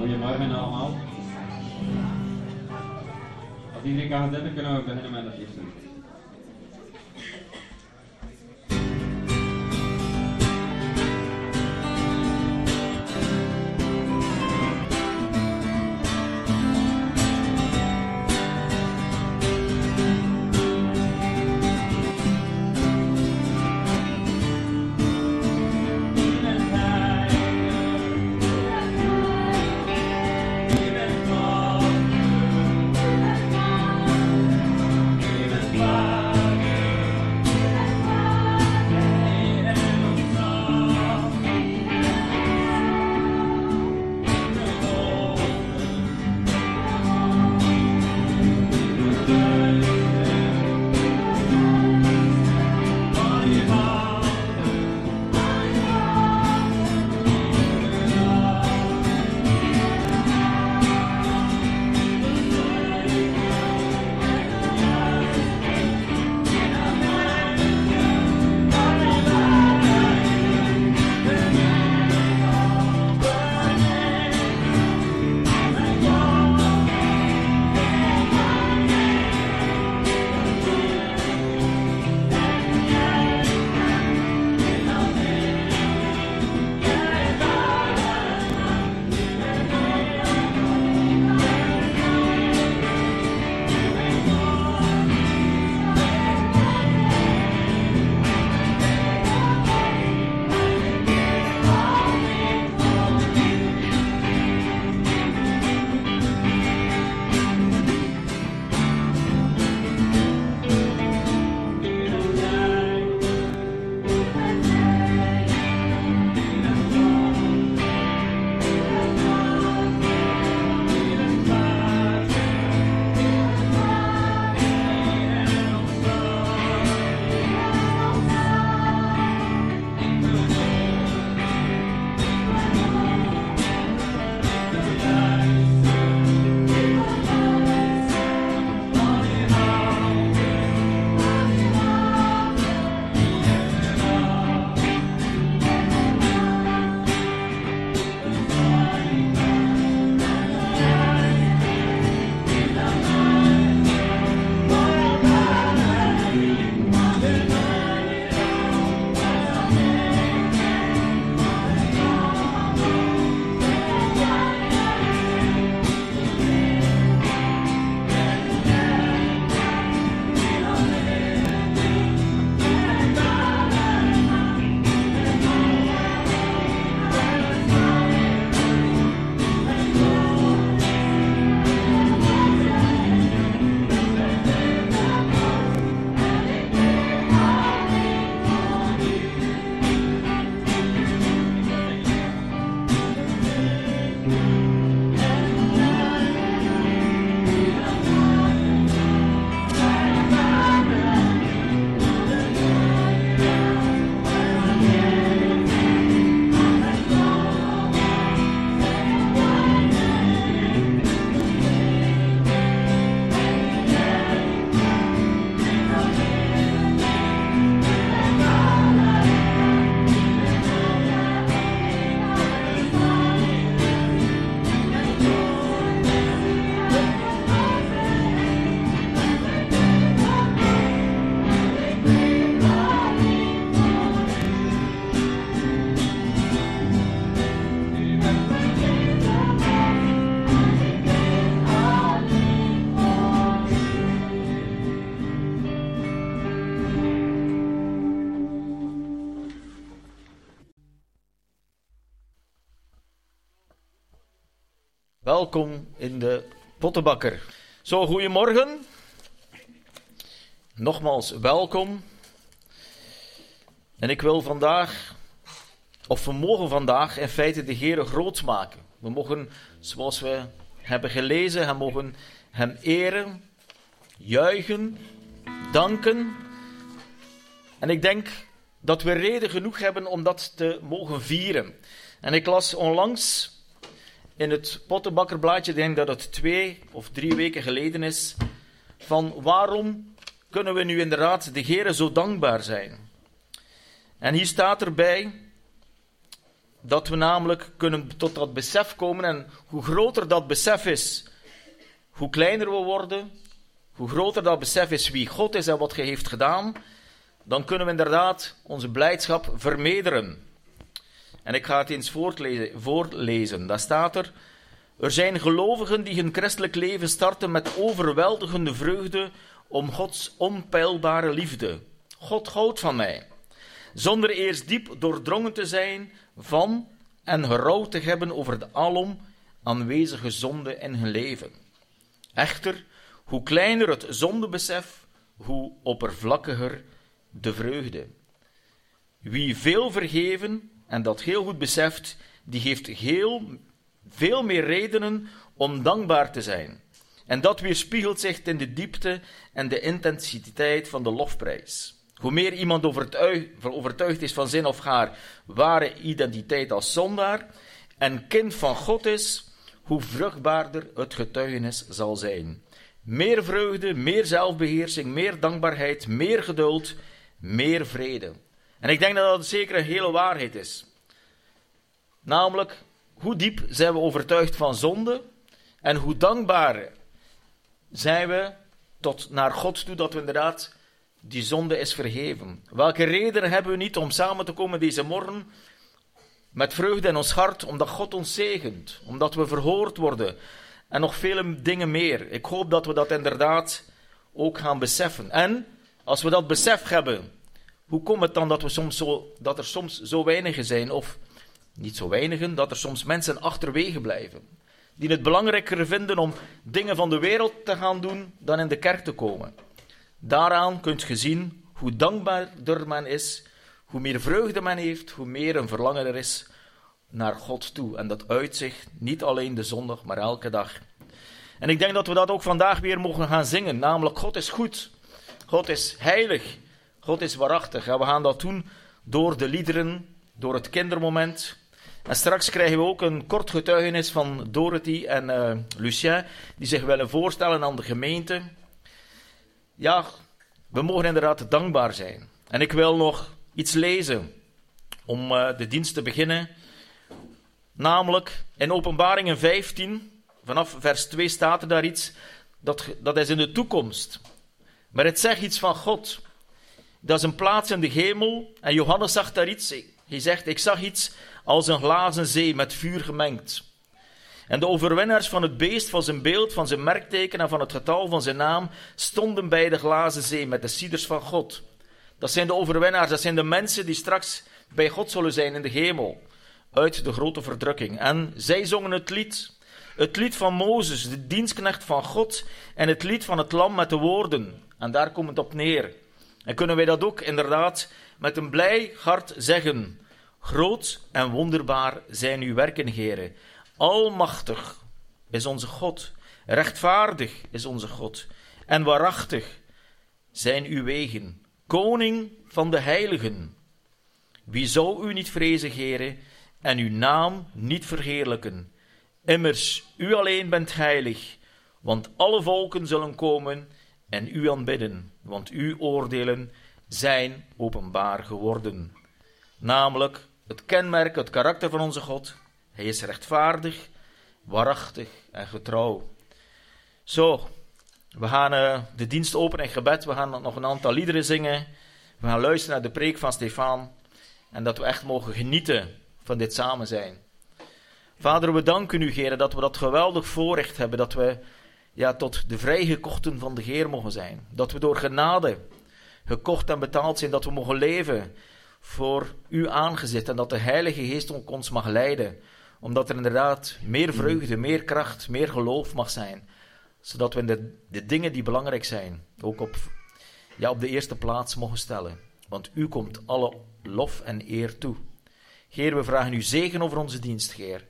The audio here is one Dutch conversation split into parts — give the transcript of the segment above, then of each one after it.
Goedemorgen allemaal. Als iedereen kan zitten, kunnen we beginnen met het eerste in de Pottenbakker. Zo, goedemorgen. Nogmaals, welkom. En ik wil vandaag, of we mogen vandaag in feite de Heer groot maken. We mogen, zoals we hebben gelezen, hem mogen hem eren, juichen, danken. En ik denk dat we reden genoeg hebben om dat te mogen vieren. En ik las onlangs in het pottenbakkerblaadje, denk dat het twee of drie weken geleden is, van waarom kunnen we nu inderdaad de Heer zo dankbaar zijn? En hier staat erbij, dat we namelijk kunnen tot dat besef komen. En hoe groter dat besef is, hoe kleiner we worden. Hoe groter dat besef is wie God is en wat Hij heeft gedaan. Dan kunnen we inderdaad onze blijdschap vermederen. En ik ga het eens voorlezen. voorlezen. Daar staat er. Er zijn gelovigen die hun christelijk leven starten met overweldigende vreugde om Gods onpeilbare liefde. God houdt van mij. Zonder eerst diep doordrongen te zijn van en gerouw te hebben over de alom aanwezige zonde in hun leven. Echter, hoe kleiner het zondebesef, hoe oppervlakkiger de vreugde. Wie veel vergeven en dat heel goed beseft, die heeft heel, veel meer redenen om dankbaar te zijn. En dat weerspiegelt zich in de diepte en de intensiteit van de lofprijs. Hoe meer iemand overtuigd is van zijn of haar ware identiteit als zondaar en kind van God is, hoe vruchtbaarder het getuigenis zal zijn. Meer vreugde, meer zelfbeheersing, meer dankbaarheid, meer geduld, meer vrede. En ik denk dat dat zeker een hele waarheid is. Namelijk, hoe diep zijn we overtuigd van zonde en hoe dankbaar zijn we tot naar God toe dat we inderdaad die zonde is vergeven. Welke reden hebben we niet om samen te komen deze morgen met vreugde in ons hart, omdat God ons zegent, omdat we verhoord worden en nog vele dingen meer. Ik hoop dat we dat inderdaad ook gaan beseffen. En als we dat besef hebben, hoe komt het dan dat, we soms zo, dat er soms zo weinigen zijn, of niet zo weinigen, dat er soms mensen achterwege blijven, die het belangrijker vinden om dingen van de wereld te gaan doen dan in de kerk te komen? Daaraan kunt je zien hoe dankbaarder men is, hoe meer vreugde men heeft, hoe meer een verlangen er is naar God toe. En dat uitzicht niet alleen de zondag, maar elke dag. En ik denk dat we dat ook vandaag weer mogen gaan zingen, namelijk God is goed, God is heilig, God is waarachtig. We gaan dat doen door de liederen, door het kindermoment. En straks krijgen we ook een kort getuigenis van Dorothy en uh, Lucien, die zich willen voorstellen aan de gemeente ja, we mogen inderdaad dankbaar zijn. En ik wil nog iets lezen om uh, de dienst te beginnen. Namelijk in Openbaringen 15, vanaf vers 2 staat er daar iets, dat, dat is in de toekomst. Maar het zegt iets van God. Dat is een plaats in de hemel en Johannes zag daar iets. Hij zegt, ik zag iets als een glazen zee met vuur gemengd. En de overwinnaars van het beest, van zijn beeld, van zijn merkteken en van het getal van zijn naam, stonden bij de glazen zee met de ciders van God. Dat zijn de overwinnaars, dat zijn de mensen die straks bij God zullen zijn in de hemel, uit de grote verdrukking. En zij zongen het lied, het lied van Mozes, de dienstknecht van God, en het lied van het lam met de woorden. En daar komt het op neer. En kunnen wij dat ook inderdaad met een blij hart zeggen. Groot en wonderbaar zijn uw werken, heren. Almachtig is onze God. Rechtvaardig is onze God. En waarachtig zijn uw wegen. Koning van de heiligen. Wie zou u niet vrezen, Gere, en uw naam niet verheerlijken? Immers, u alleen bent heilig, want alle volken zullen komen en u aanbidden, want uw oordelen zijn openbaar geworden. Namelijk het kenmerk, het karakter van onze God, hij is rechtvaardig, waarachtig en getrouw. Zo, we gaan uh, de dienst openen in gebed. We gaan nog een aantal liederen zingen. We gaan luisteren naar de preek van Stefan. En dat we echt mogen genieten van dit samen zijn. Vader, we danken u, Heer, dat we dat geweldig voorrecht hebben. Dat we ja, tot de vrijgekochten van de Heer mogen zijn. Dat we door genade gekocht en betaald zijn. Dat we mogen leven voor u aangezet. En dat de Heilige Geest ons mag leiden omdat er inderdaad meer vreugde, meer kracht, meer geloof mag zijn. Zodat we de, de dingen die belangrijk zijn ook op, ja, op de eerste plaats mogen stellen. Want u komt alle lof en eer toe. Heer, we vragen u zegen over onze dienst, Heer.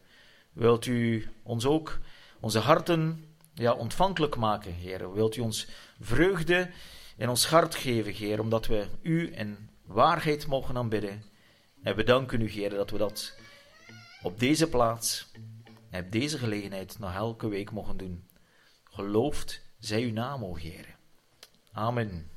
Wilt u ons ook, onze harten, ja, ontvankelijk maken, Heer? Wilt u ons vreugde in ons hart geven, Heer, omdat we u in waarheid mogen aanbidden? En we danken u, Heer, dat we dat op deze plaats en op deze gelegenheid nog elke week mogen doen. Geloofd zij uw naam, o Heer. Amen.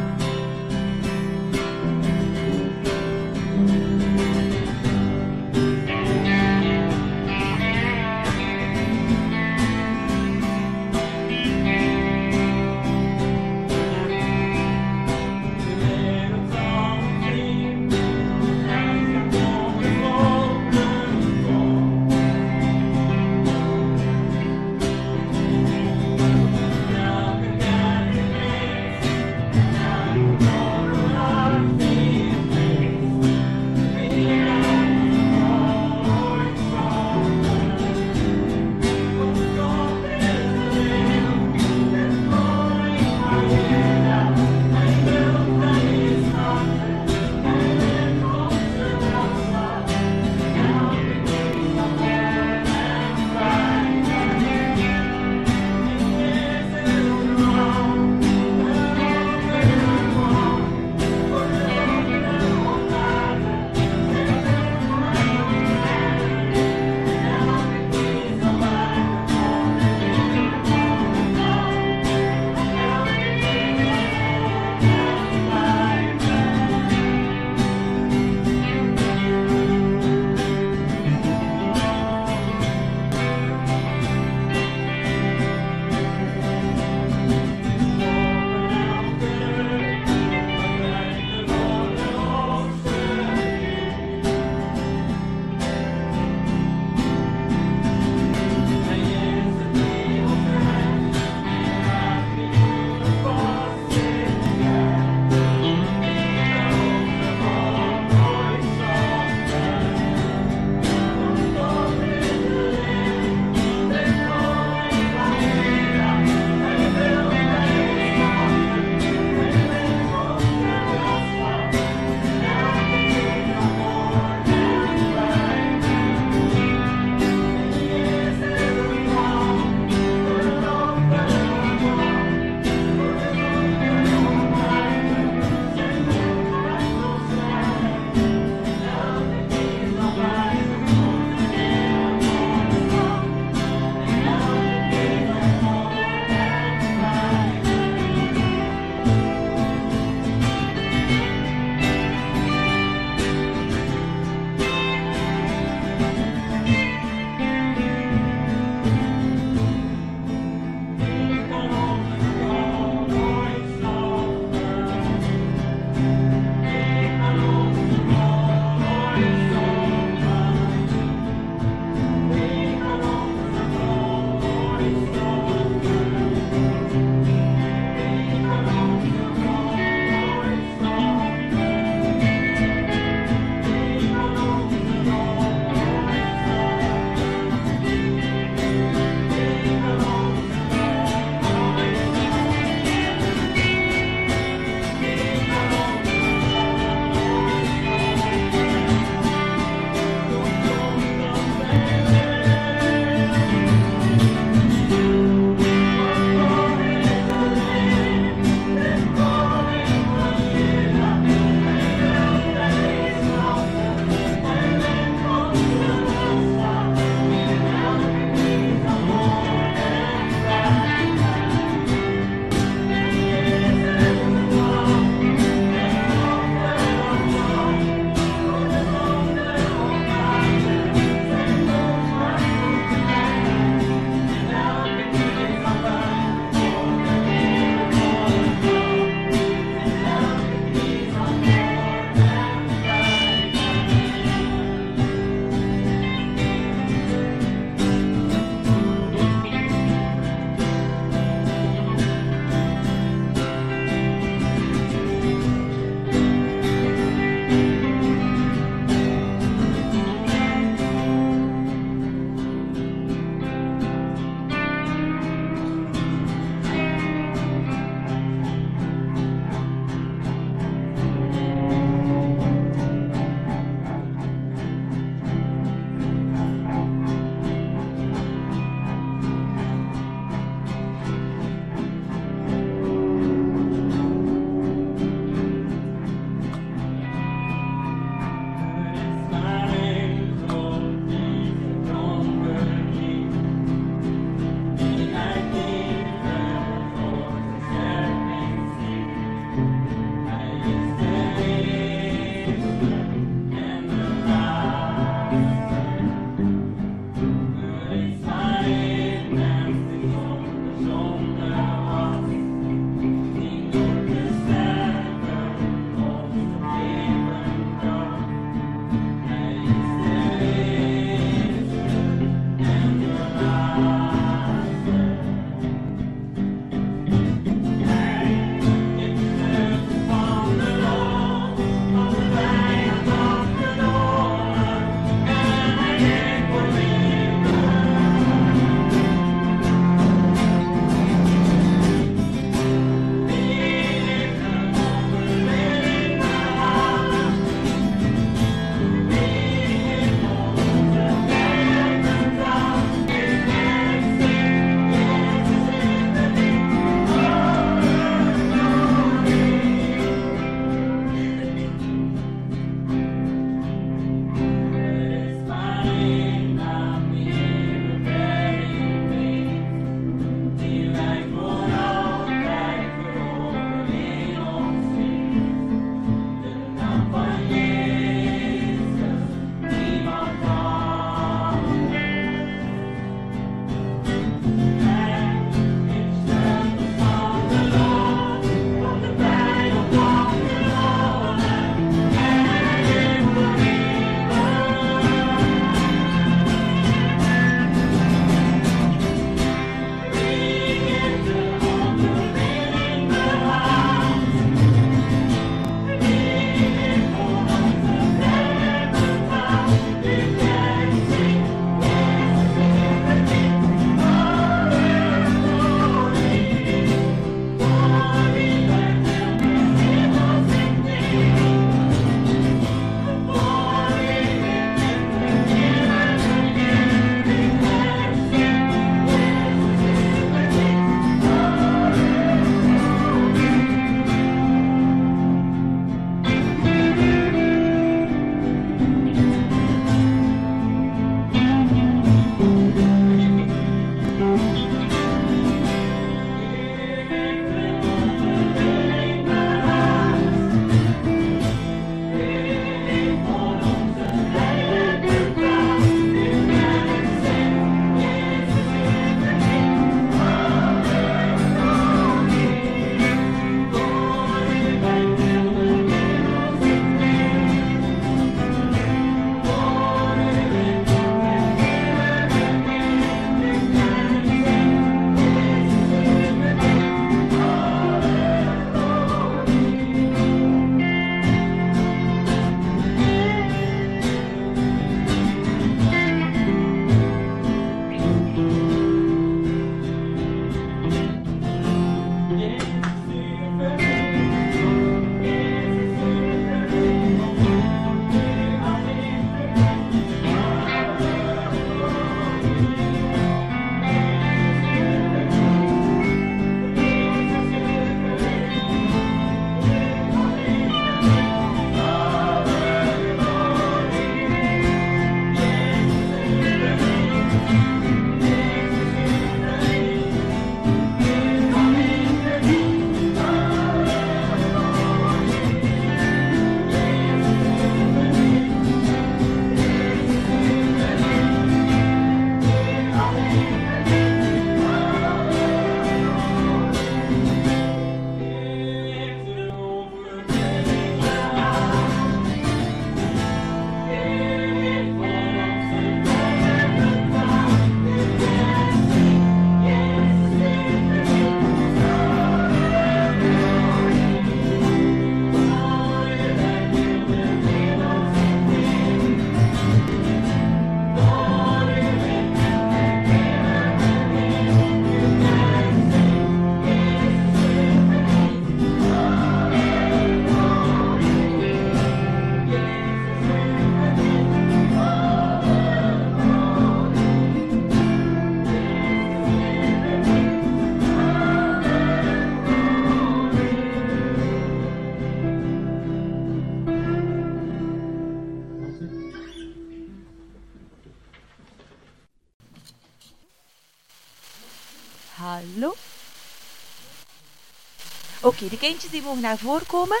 Oké, de kindjes die mogen naar voren komen.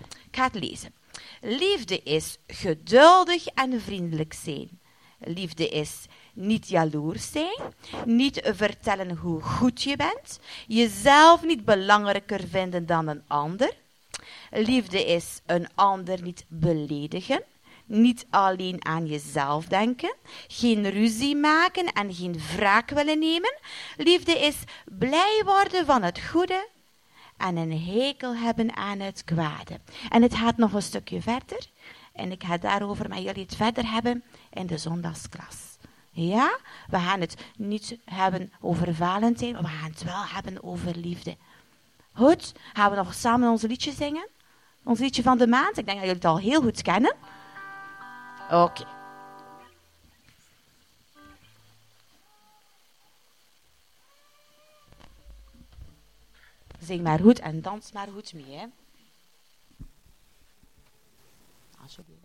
Ik ga het lezen. Liefde is geduldig en vriendelijk zijn. Liefde is niet jaloers zijn, niet vertellen hoe goed je bent, jezelf niet belangrijker vinden dan een ander. Liefde is een ander niet beledigen, niet alleen aan jezelf denken, geen ruzie maken en geen wraak willen nemen. Liefde is blij worden van het goede en een hekel hebben aan het kwade. En het gaat nog een stukje verder. En ik ga daarover met jullie het verder hebben in de zondagsklas. Ja, we gaan het niet hebben over Valentijn, maar we gaan het wel hebben over liefde. Goed, gaan we nog samen ons liedje zingen? Ons liedje van de maand. Ik denk dat jullie het al heel goed kennen. Zing maar goed en dans maar goed mee, hè. Alsjeblieft.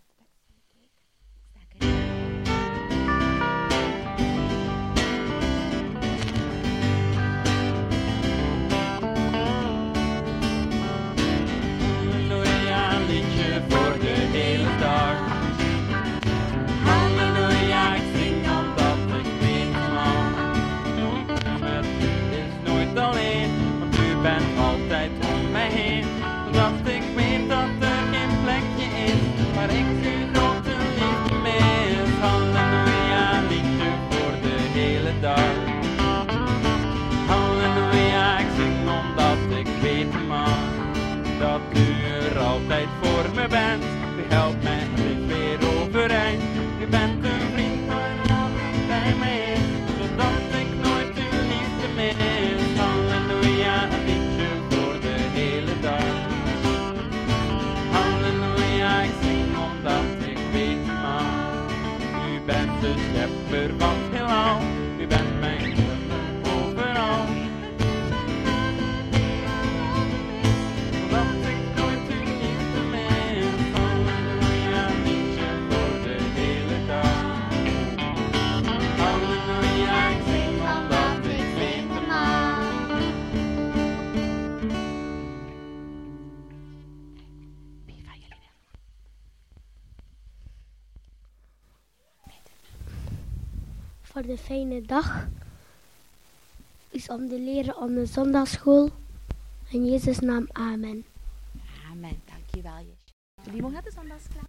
Voor de fijne dag. Is om te leren op de zondagschool. In Jezus' naam, amen. Amen, dankjewel. Jullie mogen naar de zondagsklas.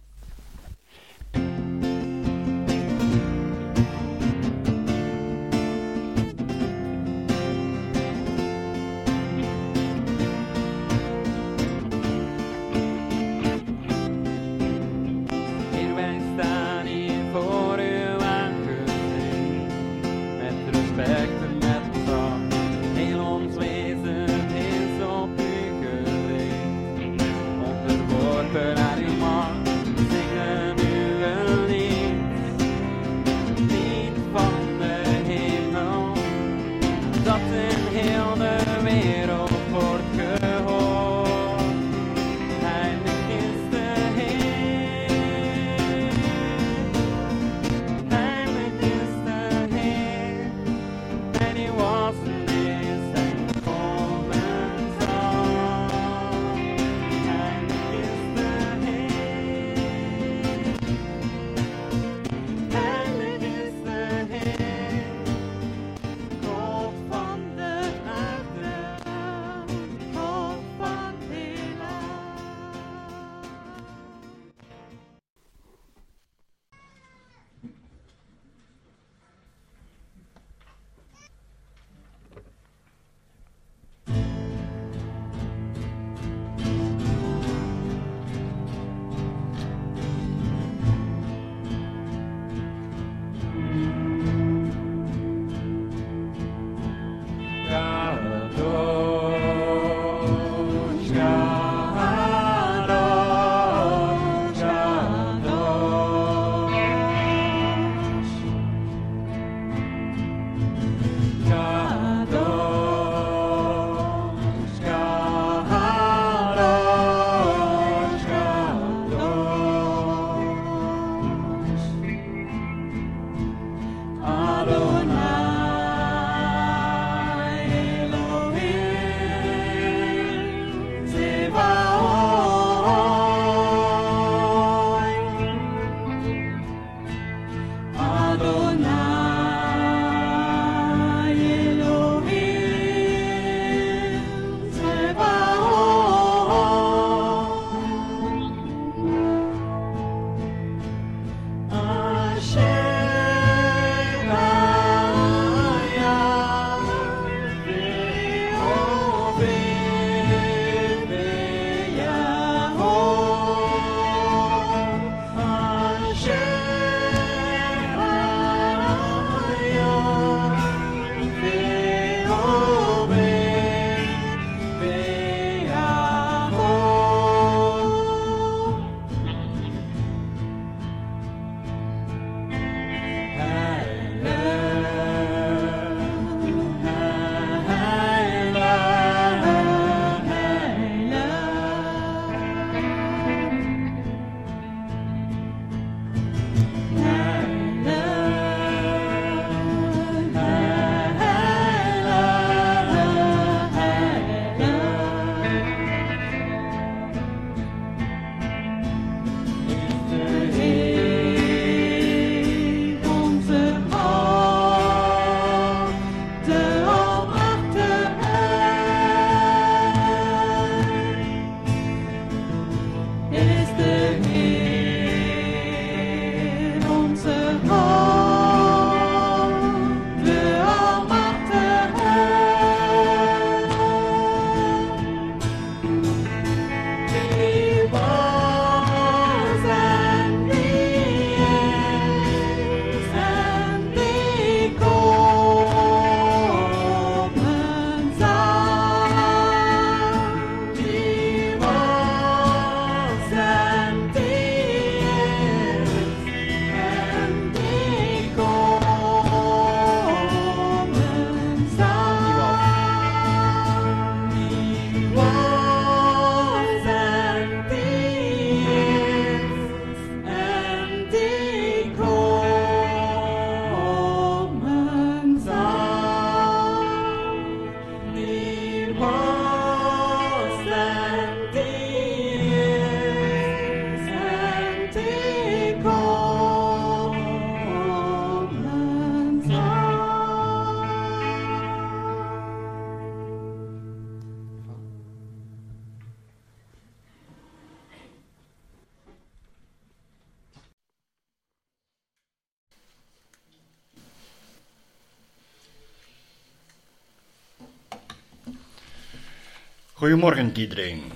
Goedemorgen iedereen.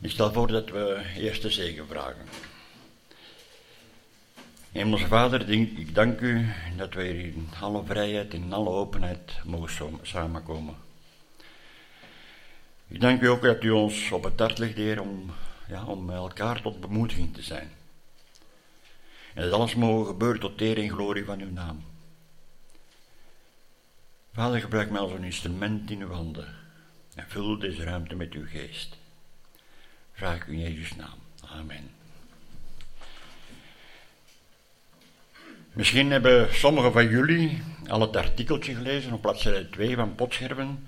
Ik stel voor dat we eerst de zegen vragen. Hemelse Vader, ik dank u dat wij hier in alle vrijheid en in alle openheid mogen samenkomen. Ik dank u ook dat u ons op het hart legt, Heer, om, ja, om elkaar tot bemoediging te zijn. En dat alles mogen gebeuren tot eer en glorie van uw naam. Vader, gebruik mij als een instrument in uw handen en vul deze ruimte met uw geest. Vraag ik u in Jezus' naam. Amen. Misschien hebben sommigen van jullie al het artikeltje gelezen op bladzijde 2 van Potscherven.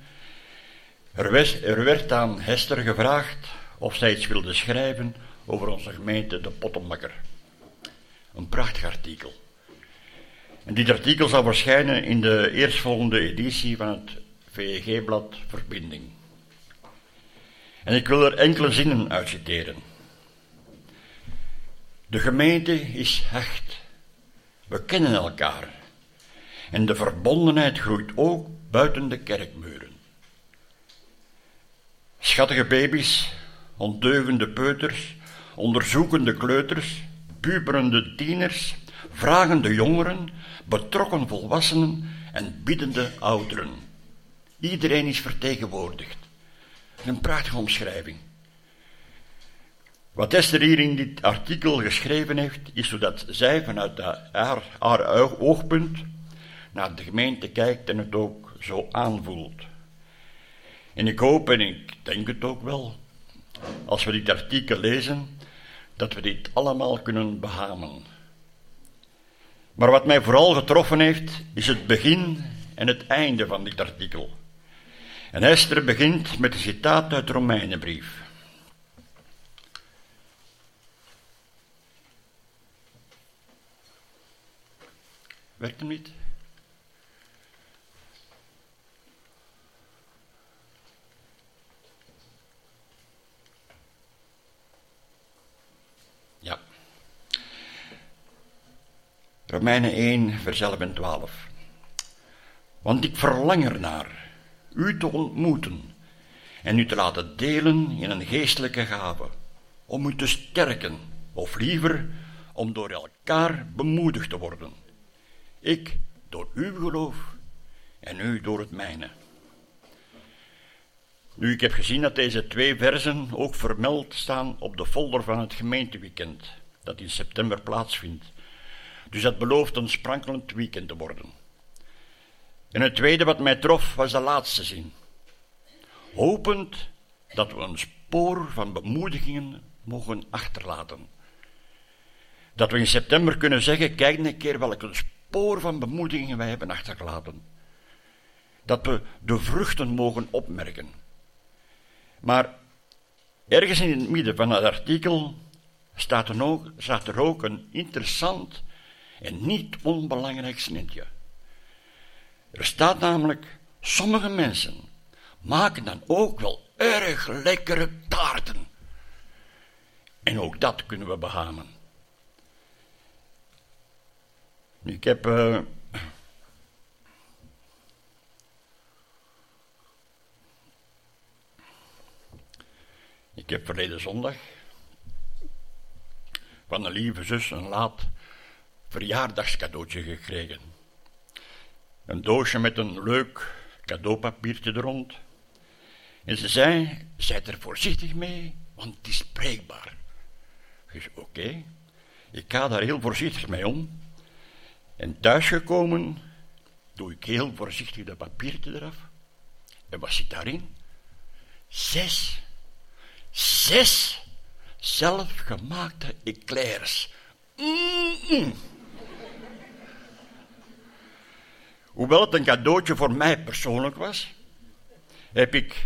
Er, er werd aan Hester gevraagd of zij iets wilde schrijven over onze gemeente De Pottenbakker. Een prachtig artikel. En dit artikel zal verschijnen in de eerstvolgende editie van het VEG-blad Verbinding. En ik wil er enkele zinnen uit citeren. De gemeente is hecht. We kennen elkaar. En de verbondenheid groeit ook buiten de kerkmuren. Schattige baby's, ondeugende peuters, onderzoekende kleuters, puberende tieners, vragende jongeren, betrokken volwassenen en biddende ouderen. Iedereen is vertegenwoordigd. Een prachtige omschrijving. Wat Esther hier in dit artikel geschreven heeft, is zodat zij vanuit haar, haar oogpunt naar de gemeente kijkt en het ook zo aanvoelt. En ik hoop en ik denk het ook wel, als we dit artikel lezen, dat we dit allemaal kunnen behamen. Maar wat mij vooral getroffen heeft, is het begin en het einde van dit artikel. En Esther begint met een citaat uit de Romeinenbrief. Werkt hem niet? Romeinen 1, vers 11 en 12. Want ik verlang ernaar u te ontmoeten en u te laten delen in een geestelijke gave, om u te sterken, of liever om door elkaar bemoedigd te worden. Ik door uw geloof en u door het mijne. Nu, ik heb gezien dat deze twee versen ook vermeld staan op de folder van het gemeenteweekend, dat in september plaatsvindt. Dus dat belooft een sprankelend weekend te worden. En het tweede wat mij trof was de laatste zin. Hopend dat we een spoor van bemoedigingen mogen achterlaten. Dat we in september kunnen zeggen, kijk een keer welke spoor van bemoedigingen wij hebben achtergelaten. Dat we de vruchten mogen opmerken. Maar ergens in het midden van het artikel staat er ook een interessant en niet onbelangrijk snitje. Er staat namelijk, sommige mensen maken dan ook wel erg lekkere taarten. En ook dat kunnen we behamen. Ik heb. Uh, ik heb verleden zondag van een lieve zus een laat verjaardagscadeautje gekregen. Een doosje met een leuk cadeaupapiertje er. En ze zei, zijt er voorzichtig mee, want het is spreekbaar. Dus oké, ik ga daar heel voorzichtig mee om. En thuisgekomen doe ik heel voorzichtig dat papiertje eraf. En wat zit daarin? Zes, zes zelfgemaakte eclairs. Mm Hoewel het een cadeautje voor mij persoonlijk was, heb ik,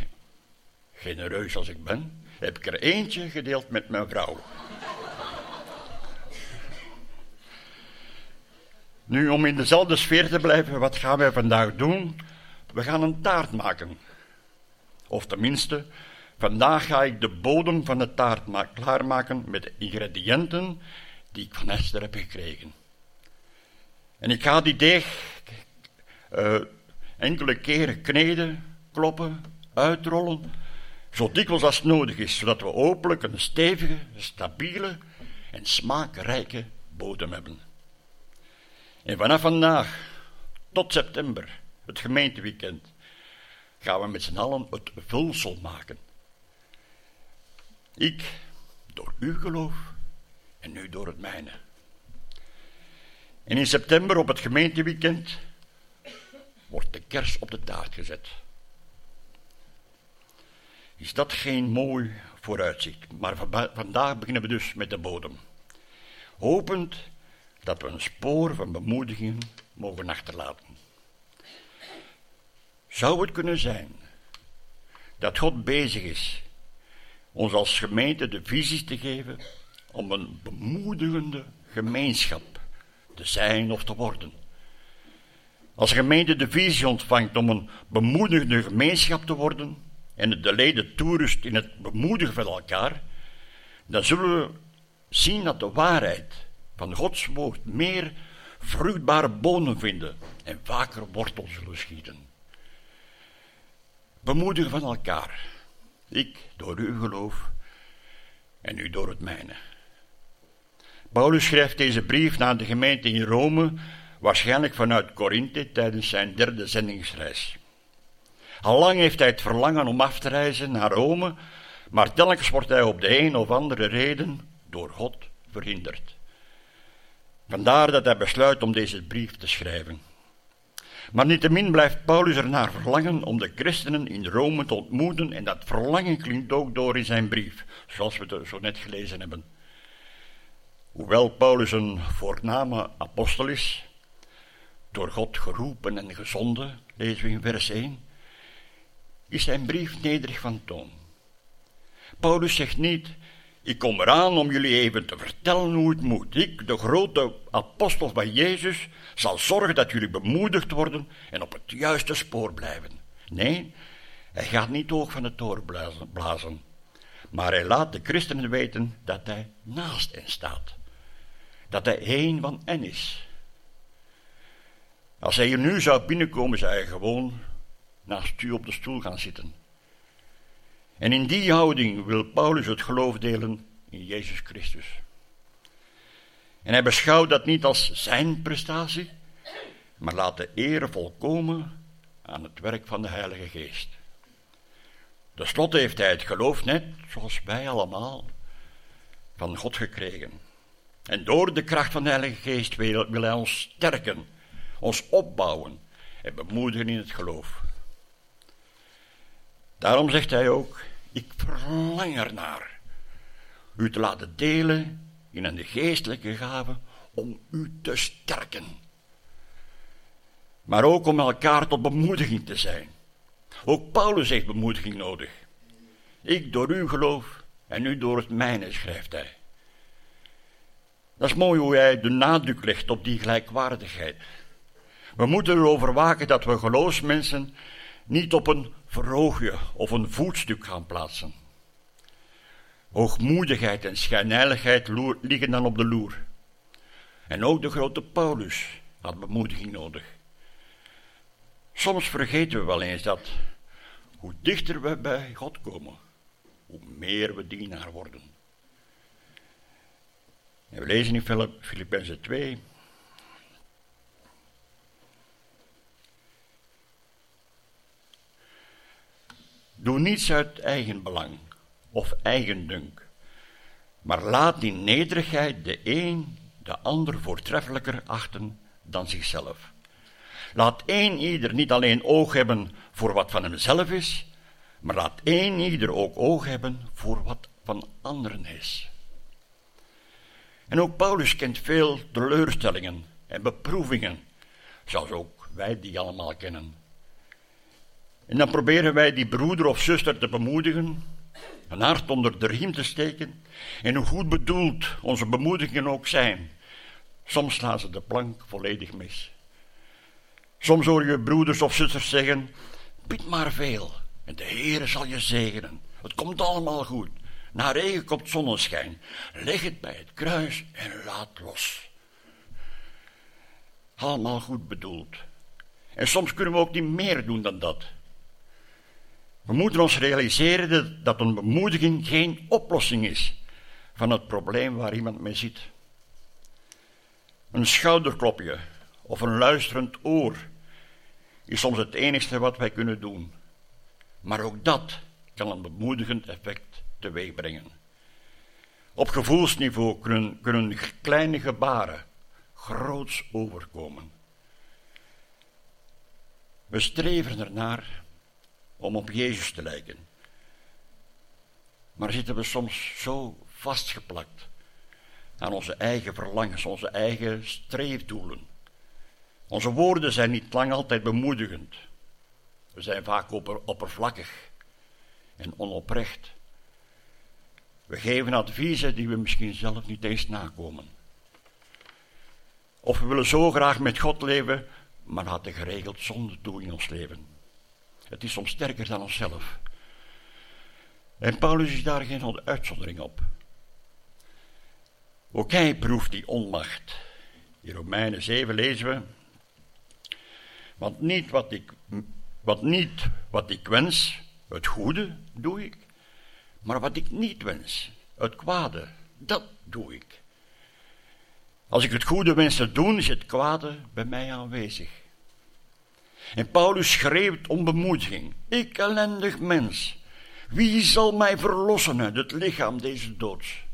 genereus als ik ben, heb ik er eentje gedeeld met mijn vrouw. Nu, om in dezelfde sfeer te blijven, wat gaan wij vandaag doen? We gaan een taart maken. Of tenminste, vandaag ga ik de bodem van de taart klaarmaken met de ingrediënten die ik van Esther heb gekregen. En ik ga die deeg uh, enkele keren kneden, kloppen, uitrollen, zo dikwijls als nodig is, zodat we hopelijk een stevige, stabiele en smaakrijke bodem hebben. En vanaf vandaag tot september, het gemeenteweekend, gaan we met z'n allen het vulsel maken. Ik door uw geloof en u door het mijne. En in september op het gemeenteweekend wordt de kers op de taart gezet. Is dat geen mooi vooruitzicht? Maar vandaag beginnen we dus met de bodem. Hopend dat we een spoor van bemoediging mogen achterlaten. Zou het kunnen zijn dat God bezig is ons als gemeente de visies te geven om een bemoedigende gemeenschap te zijn of te worden? Als gemeente de visie ontvangt om een bemoedigende gemeenschap te worden en de leden toerust in het bemoedigen van elkaar, dan zullen we zien dat de waarheid van Gods woord meer vruchtbare bonen vinden en vaker wortels zullen schieten. Bemoedigen van elkaar. Ik door uw geloof en u door het mijne. Paulus schrijft deze brief naar de gemeente in Rome waarschijnlijk vanuit Korinthe tijdens zijn derde zendingsreis. Al lang heeft hij het verlangen om af te reizen naar Rome, maar telkens wordt hij op de een of andere reden door God verhinderd. Vandaar dat hij besluit om deze brief te schrijven. Maar niettemin blijft Paulus ernaar verlangen om de christenen in Rome te ontmoeten en dat verlangen klinkt ook door in zijn brief, zoals we het zo net gelezen hebben. Hoewel Paulus een voorname apostel is, door God geroepen en gezonden, lezen we in vers 1, is zijn brief nederig van toon. Paulus zegt niet, ik kom eraan om jullie even te vertellen hoe het moet. Ik, de grote apostel van Jezus, zal zorgen dat jullie bemoedigd worden en op het juiste spoor blijven. Nee, hij gaat niet hoog van het toren blazen, maar hij laat de christenen weten dat hij naast hen staat. Dat hij een van hen is Als hij hier nu zou binnenkomen, zou hij gewoon naast u op de stoel gaan zitten. En in die houding wil Paulus het geloof delen in Jezus Christus. En hij beschouwt dat niet als zijn prestatie, maar laat de eer volkomen aan het werk van de Heilige Geest. Ten slotte heeft hij het geloof net, zoals wij allemaal, van God gekregen. En door de kracht van de Heilige Geest wil, wil hij ons sterken, ons opbouwen en bemoedigen in het geloof. Daarom zegt hij ook, ik verlang ernaar u te laten delen in een geestelijke gave om u te sterken. Maar ook om elkaar tot bemoediging te zijn. Ook Paulus heeft bemoediging nodig. Ik door uw geloof en u door het mijne, schrijft hij. Dat is mooi hoe hij de nadruk legt op die gelijkwaardigheid. We moeten erover waken dat we geloofsmensen niet op een verhoogje of een voetstuk gaan plaatsen. Hoogmoedigheid en schijnheiligheid liggen dan op de loer. En ook de grote Paulus had bemoediging nodig. Soms vergeten we wel eens dat hoe dichter we bij God komen, hoe meer we dienaar worden. En we lezen in Filippenzen 2. Doe niets uit eigen belang of eigendunk, maar laat in nederigheid de een de ander voortreffelijker achten dan zichzelf. Laat één ieder niet alleen oog hebben voor wat van hemzelf is, maar laat één ieder ook oog hebben voor wat van anderen is. En ook Paulus kent veel teleurstellingen en beproevingen, zoals ook wij die allemaal kennen. En dan proberen wij die broeder of zuster te bemoedigen, een hart onder de riem te steken, en hoe goed bedoeld onze bemoedigingen ook zijn, soms slaan ze de plank volledig mis. Soms hoor je broeders of zusters zeggen: Bid maar veel en de Heer zal je zegenen. Het komt allemaal goed. Na regen komt zonneschijn. Leg het bij het kruis en laat los. Allemaal goed bedoeld. En soms kunnen we ook niet meer doen dan dat. We moeten ons realiseren dat een bemoediging geen oplossing is van het probleem waar iemand mee zit. Een schouderklopje of een luisterend oor is soms het enige wat wij kunnen doen. Maar ook dat kan een bemoedigend effect teweeg brengen. Op gevoelsniveau kunnen, kunnen kleine gebaren groots overkomen. We streven ernaar om op Jezus te lijken. Maar zitten we soms zo vastgeplakt aan onze eigen verlangens, onze eigen streefdoelen. Onze woorden zijn niet lang altijd bemoedigend. We zijn vaak oppervlakkig en onoprecht. We geven adviezen die we misschien zelf niet eens nakomen. Of we willen zo graag met God leven, maar laten geregeld zonde toe in ons leven. Het is soms sterker dan onszelf. En Paulus is daar geen uitzondering op. Ook hij proeft die onmacht. In Romeinen 7 lezen we. Want niet wat ik, wat niet wat ik wens, het goede doe ik, maar wat ik niet wens, het kwade, dat doe ik. Als ik het goede wens te doen, is het kwade bij mij aanwezig. En Paulus schreef om bemoediging. Ik ellendig mens, wie zal mij verlossen uit het lichaam deze doods?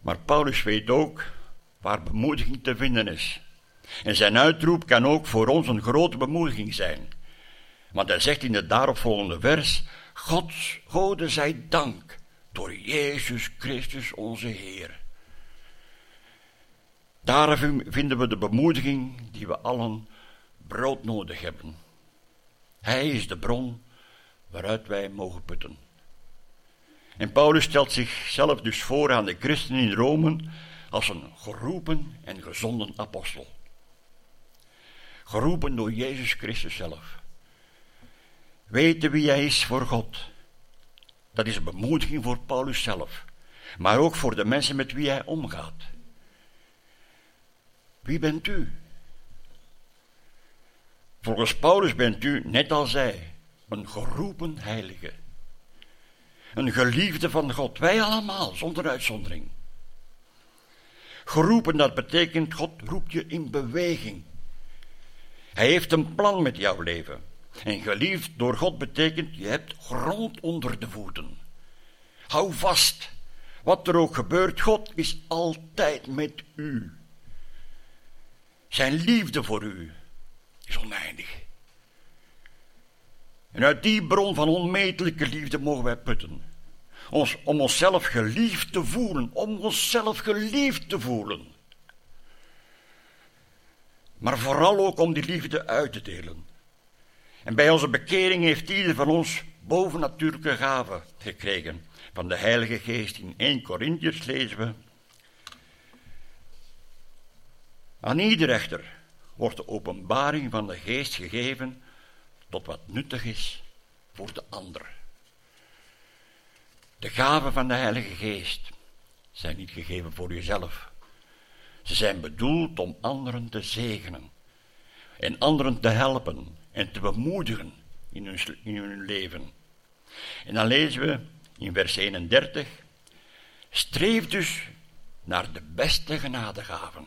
Maar Paulus weet ook waar bemoediging te vinden is. En zijn uitroep kan ook voor ons een grote bemoediging zijn. Want hij zegt in het daaropvolgende vers: God, Gode zij dank door Jezus Christus onze Heer. Daar vinden we de bemoediging die we allen brood nodig hebben. Hij is de bron waaruit wij mogen putten. En Paulus stelt zichzelf dus voor aan de christenen in Rome als een geroepen en gezonden apostel. Geroepen door Jezus Christus zelf. Weten wie hij is voor God. Dat is een bemoediging voor Paulus zelf, maar ook voor de mensen met wie hij omgaat. Wie bent u? Volgens Paulus bent u, net als zij, een geroepen heilige. Een geliefde van God, wij allemaal, zonder uitzondering. Geroepen, dat betekent God roept je in beweging. Hij heeft een plan met jouw leven. En geliefd door God betekent je hebt grond onder de voeten. Hou vast. Wat er ook gebeurt, God is altijd met u. Zijn liefde voor u is oneindig. En uit die bron van onmetelijke liefde mogen wij putten. Ons, om onszelf geliefd te voelen, om onszelf geliefd te voelen. Maar vooral ook om die liefde uit te delen. En bij onze bekering heeft ieder van ons bovennatuurlijke gaven gekregen van de Heilige Geest. In 1 Corinthiërs lezen we. Aan ieder echter wordt de openbaring van de Geest gegeven tot wat nuttig is voor de ander. De gaven van de Heilige Geest zijn niet gegeven voor jezelf. Ze zijn bedoeld om anderen te zegenen en anderen te helpen en te bemoedigen in hun, in hun leven. En dan lezen we in vers 31, streef dus naar de beste genadegaven.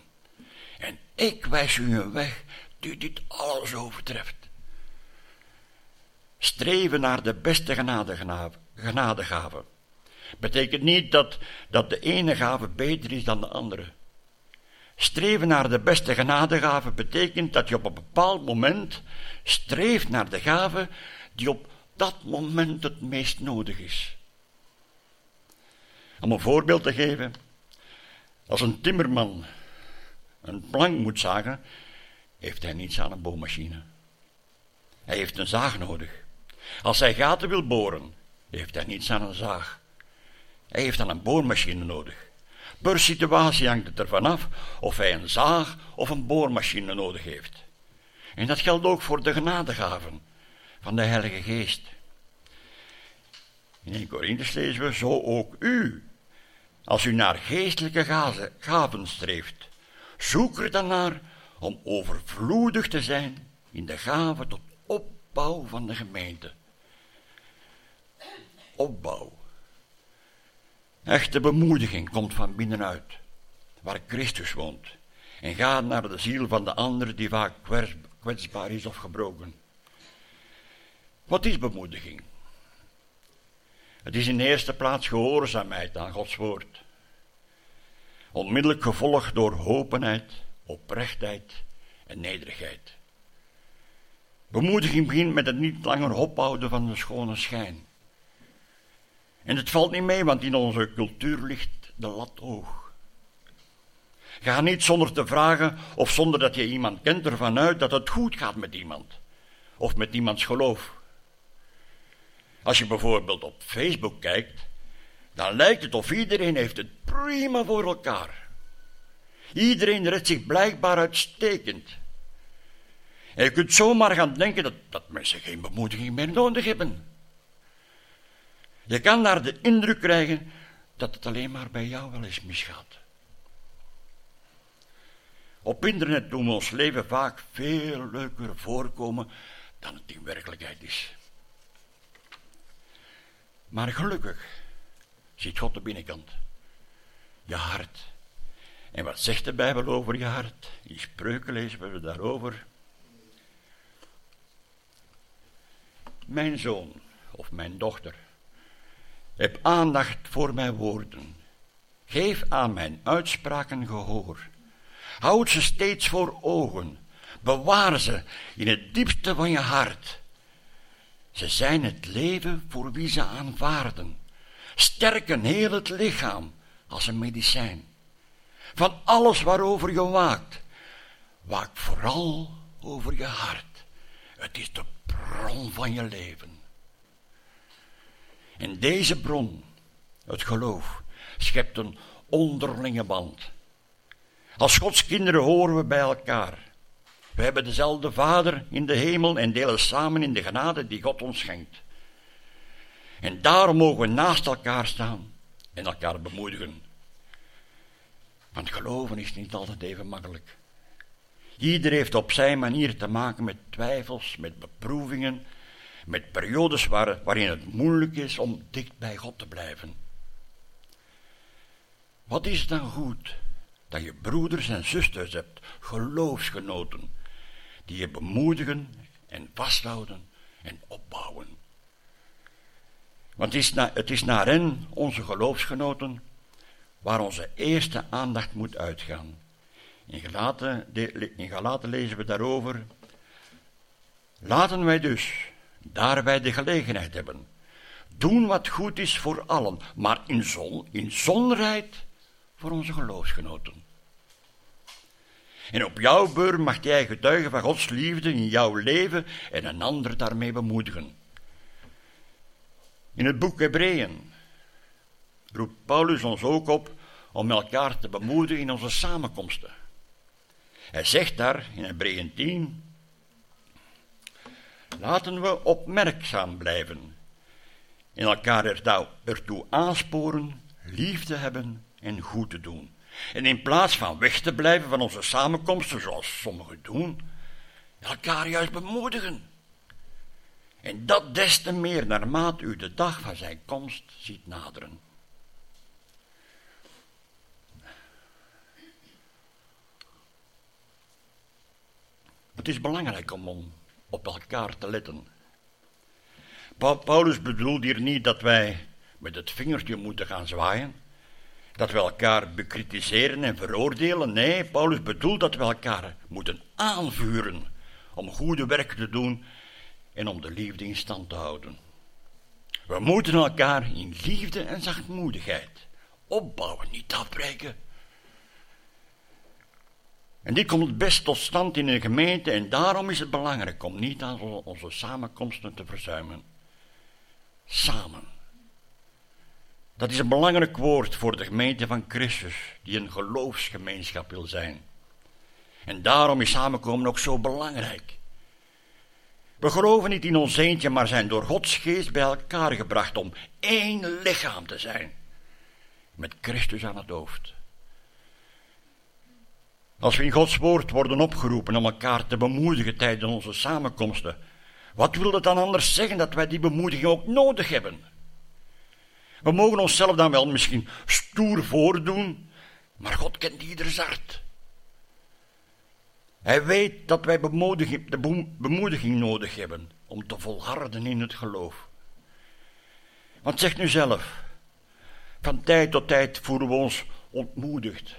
En ik wijs u een weg die dit alles overtreft. Streven naar de beste genadegaven. Betekent niet dat, dat de ene gave beter is dan de andere. Streven naar de beste genadegave betekent dat je op een bepaald moment streeft naar de gave die op dat moment het meest nodig is. Om een voorbeeld te geven, als een timmerman een plank moet zagen, heeft hij niets aan een boommachine. Hij heeft een zaag nodig. Als hij gaten wil boren, heeft hij niets aan een zaag. Hij heeft dan een boormachine nodig. Per situatie hangt het ervan af of hij een zaag of een boormachine nodig heeft. En dat geldt ook voor de genadegaven van de Heilige Geest. In 1 Corinthians lezen we, zo ook u, als u naar geestelijke gaven streeft, zoek er dan naar om overvloedig te zijn in de gave tot opbouw van de gemeente. Opbouw. Echte bemoediging komt van binnenuit, waar Christus woont, en gaat naar de ziel van de ander die vaak kwetsbaar is of gebroken. Wat is bemoediging? Het is in de eerste plaats gehoorzaamheid aan Gods woord. Onmiddellijk gevolgd door openheid, oprechtheid en nederigheid. Bemoediging begint met het niet langer ophouden van de schone schijn. En het valt niet mee, want in onze cultuur ligt de lat hoog. Ga niet zonder te vragen of zonder dat je iemand kent ervan uit dat het goed gaat met iemand. Of met iemands geloof. Als je bijvoorbeeld op Facebook kijkt, dan lijkt het of iedereen heeft het prima voor elkaar. Iedereen redt zich blijkbaar uitstekend. En je kunt zomaar gaan denken dat, dat mensen geen bemoediging meer nodig hebben. Je kan daar de indruk krijgen dat het alleen maar bij jou wel eens misgaat. Op internet doen we ons leven vaak veel leuker voorkomen dan het in werkelijkheid is. Maar gelukkig ziet God de binnenkant, je hart. En wat zegt de Bijbel over je hart? In spreuken lezen we daarover. Mijn zoon of mijn dochter, heb aandacht voor mijn woorden. Geef aan mijn uitspraken gehoor. Houd ze steeds voor ogen. Bewaar ze in het diepste van je hart. Ze zijn het leven voor wie ze aanvaarden. Sterken heel het lichaam als een medicijn. Van alles waarover je waakt, waak vooral over je hart. Het is de bron van je leven. En deze bron, het geloof, schept een onderlinge band. Als Gods kinderen horen we bij elkaar. We hebben dezelfde Vader in de hemel en delen samen in de genade die God ons schenkt. En daarom mogen we naast elkaar staan en elkaar bemoedigen. Want geloven is niet altijd even makkelijk. Ieder heeft op zijn manier te maken met twijfels, met beproevingen, met periodes waar, waarin het moeilijk is om dicht bij God te blijven. Wat is het dan goed dat je broeders en zusters hebt, geloofsgenoten, die je bemoedigen en vasthouden en opbouwen. Want het is, naar, het is naar hen, onze geloofsgenoten, waar onze eerste aandacht moet uitgaan. In Galaten, in lezen we daarover. Laten wij dus, daar wij de gelegenheid hebben, doen wat goed is voor allen, maar in, zon, in zonderheid voor onze geloofsgenoten. En op jouw beurt mag jij getuigen van Gods liefde in jouw leven en een ander daarmee bemoedigen. In het boek Hebreeën roept Paulus ons ook op om elkaar te bemoedigen in onze samenkomsten. Hij zegt daar in Hebreeën 10: Laten we opmerkzaam blijven en elkaar ertoe aansporen lief te hebben en goed te doen. En in plaats van weg te blijven van onze samenkomsten, zoals sommigen doen, elkaar juist bemoedigen. En dat des te meer naarmate u de dag van zijn komst ziet naderen. Het is belangrijk om op elkaar te letten. Paulus bedoelt hier niet dat wij met het vingertje moeten gaan zwaaien, dat we elkaar bekritiseren en veroordelen. Nee, Paulus bedoelt dat we elkaar moeten aanvuren om goede werk te doen en om de liefde in stand te houden. We moeten elkaar in liefde en zachtmoedigheid opbouwen, niet afbreken. En die komt het best tot stand in een gemeente en daarom is het belangrijk om niet aan onze samenkomsten te verzuimen. Samen. Dat is een belangrijk woord voor de gemeente van Christus, die een geloofsgemeenschap wil zijn. En daarom is samenkomen ook zo belangrijk. We geloven niet in ons eentje, maar zijn door Gods geest bij elkaar gebracht om één lichaam te zijn. Met Christus aan het hoofd. Als we in Gods woord worden opgeroepen om elkaar te bemoedigen tijdens onze samenkomsten, wat wil het dan anders zeggen dat wij die bemoediging ook nodig hebben? We mogen onszelf dan wel misschien stoer voordoen, maar God kent ieders hart. Hij weet dat wij bemoediging, de bemoediging nodig hebben om te volharden in het geloof. Want zeg nu zelf, van tijd tot tijd voelen we ons ontmoedigd,